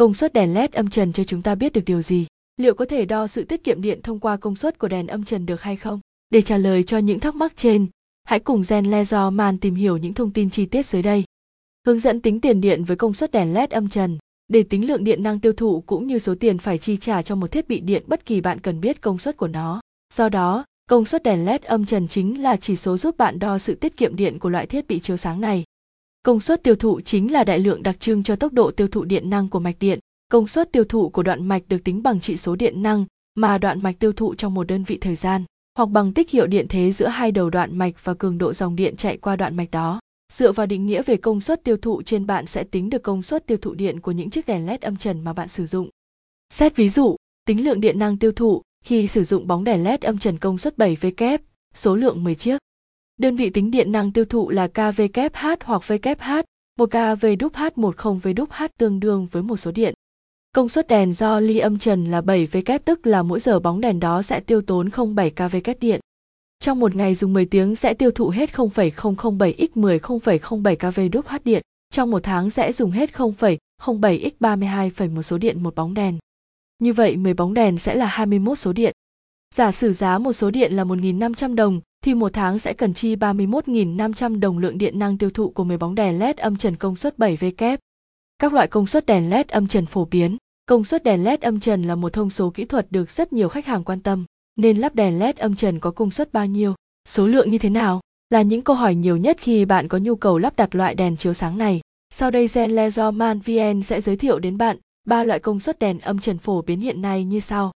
Công suất đèn LED âm trần cho chúng ta biết được điều gì? Liệu có thể đo sự tiết kiệm điện thông qua công suất của đèn âm trần được hay không? Để trả lời cho những thắc mắc trên, hãy cùng Gen Leisure tìm hiểu những thông tin chi tiết dưới đây. Hướng dẫn tính tiền điện với công suất đèn LED âm trần. Để tính lượng điện năng tiêu thụ cũng như số tiền phải chi trả cho một thiết bị điện bất kỳ bạn cần biết công suất của nó. Do đó, công suất đèn LED âm trần chính là chỉ số giúp bạn đo sự tiết kiệm điện của loại thiết bị chiếu sáng này. Công suất tiêu thụ chính là đại lượng đặc trưng cho tốc độ tiêu thụ điện năng của mạch điện. Công suất tiêu thụ của đoạn mạch được tính bằng trị số điện năng mà đoạn mạch tiêu thụ trong một đơn vị thời gian, hoặc bằng tích hiệu điện thế giữa hai đầu đoạn mạch và cường độ dòng điện chạy qua đoạn mạch đó. Dựa vào định nghĩa về công suất tiêu thụ trên bạn sẽ tính được công suất tiêu thụ điện của những chiếc đèn LED âm trần mà bạn sử dụng. Xét ví dụ, tính lượng điện năng tiêu thụ khi sử dụng bóng đèn LED âm trần công suất 7W, số lượng 10 chiếc. Đơn vị tính điện năng tiêu thụ là kWh hoặc WH, một kWh10W tương đương với một số điện. Công suất đèn do ly âm trần là 7W tức là mỗi giờ bóng đèn đó sẽ tiêu tốn 0,7 kW điện. Trong một ngày dùng 10 tiếng sẽ tiêu thụ hết 0,007 x 10 0,07 kWh điện. Trong một tháng sẽ dùng hết 0,07 x 32, một số điện một bóng đèn. Như vậy 10 bóng đèn sẽ là 21 số điện. Giả sử giá một số điện là 1.500 đồng, thì một tháng sẽ cần chi 31.500 đồng lượng điện năng tiêu thụ của 10 bóng đèn LED âm trần công suất 7W. Các loại công suất đèn LED âm trần phổ biến. Công suất đèn LED âm trần là một thông số kỹ thuật được rất nhiều khách hàng quan tâm. Nên lắp đèn LED âm trần có công suất bao nhiêu? Số lượng như thế nào? Là những câu hỏi nhiều nhất khi bạn có nhu cầu lắp đặt loại đèn chiếu sáng này. Sau đây, Zen Lezoman VN sẽ giới thiệu đến bạn ba loại công suất đèn âm trần phổ biến hiện nay như sau.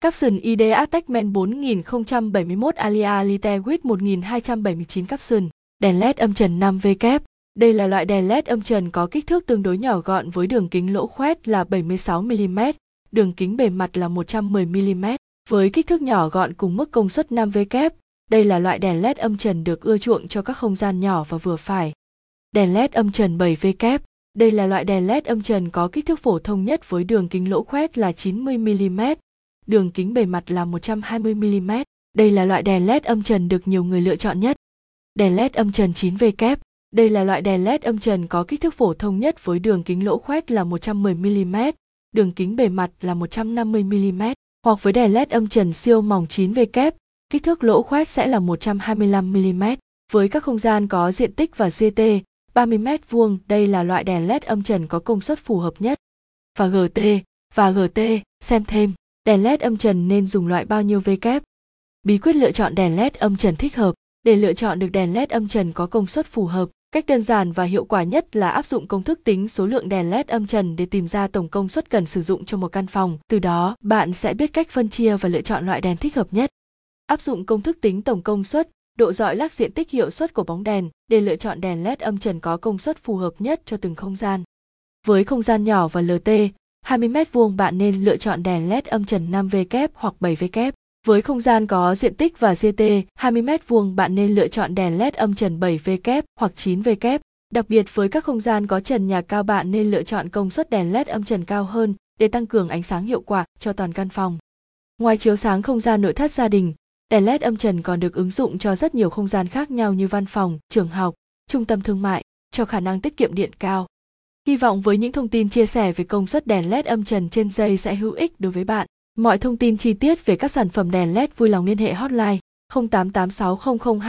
Capson ID Attachment 4071 Alia Lite with 1279 Capson, đèn LED âm trần 5V kép. Đây là loại đèn LED âm trần có kích thước tương đối nhỏ gọn với đường kính lỗ khoét là 76mm, đường kính bề mặt là 110mm. Với kích thước nhỏ gọn cùng mức công suất 5V kép, đây là loại đèn LED âm trần được ưa chuộng cho các không gian nhỏ và vừa phải. Đèn LED âm trần 7V kép, đây là loại đèn LED âm trần có kích thước phổ thông nhất với đường kính lỗ khoét là 90mm, đường kính bề mặt là 120mm. Đây là loại đèn LED âm trần được nhiều người lựa chọn nhất. Đèn LED âm trần 9V kép. Đây là loại đèn LED âm trần có kích thước phổ thông nhất với đường kính lỗ khoét là 110mm, đường kính bề mặt là 150mm, hoặc với đèn LED âm trần siêu mỏng 9V kép, kích thước lỗ khoét sẽ là 125mm. Với các không gian có diện tích và GT 30m vuông, đây là loại đèn LED âm trần có công suất phù hợp nhất. Và GT, và GT, xem thêm đèn led âm trần nên dùng loại bao nhiêu v kép? Bí quyết lựa chọn đèn led âm trần thích hợp. Để lựa chọn được đèn led âm trần có công suất phù hợp cách đơn giản và hiệu quả nhất là áp dụng công thức tính số lượng đèn led âm trần để tìm ra tổng công suất cần sử dụng cho một căn phòng. Từ đó bạn sẽ biết cách phân chia và lựa chọn loại đèn thích hợp nhất. Áp dụng công thức tính tổng công suất độ dọi lắc diện tích hiệu suất của bóng đèn để lựa chọn đèn led âm trần có công suất phù hợp nhất cho từng không gian. Với không gian nhỏ và LT, 20 m vuông bạn nên lựa chọn đèn LED âm trần 5V kép hoặc 7V kép. Với không gian có diện tích và CT 20 m vuông bạn nên lựa chọn đèn LED âm trần 7V kép hoặc 9V kép. Đặc biệt với các không gian có trần nhà cao bạn nên lựa chọn công suất đèn LED âm trần cao hơn để tăng cường ánh sáng hiệu quả cho toàn căn phòng. Ngoài chiếu sáng không gian nội thất gia đình, đèn LED âm trần còn được ứng dụng cho rất nhiều không gian khác nhau như văn phòng, trường học, trung tâm thương mại, cho khả năng tiết kiệm điện cao. Hy vọng với những thông tin chia sẻ về công suất đèn LED âm trần trên dây sẽ hữu ích đối với bạn. Mọi thông tin chi tiết về các sản phẩm đèn LED vui lòng liên hệ hotline 0886002.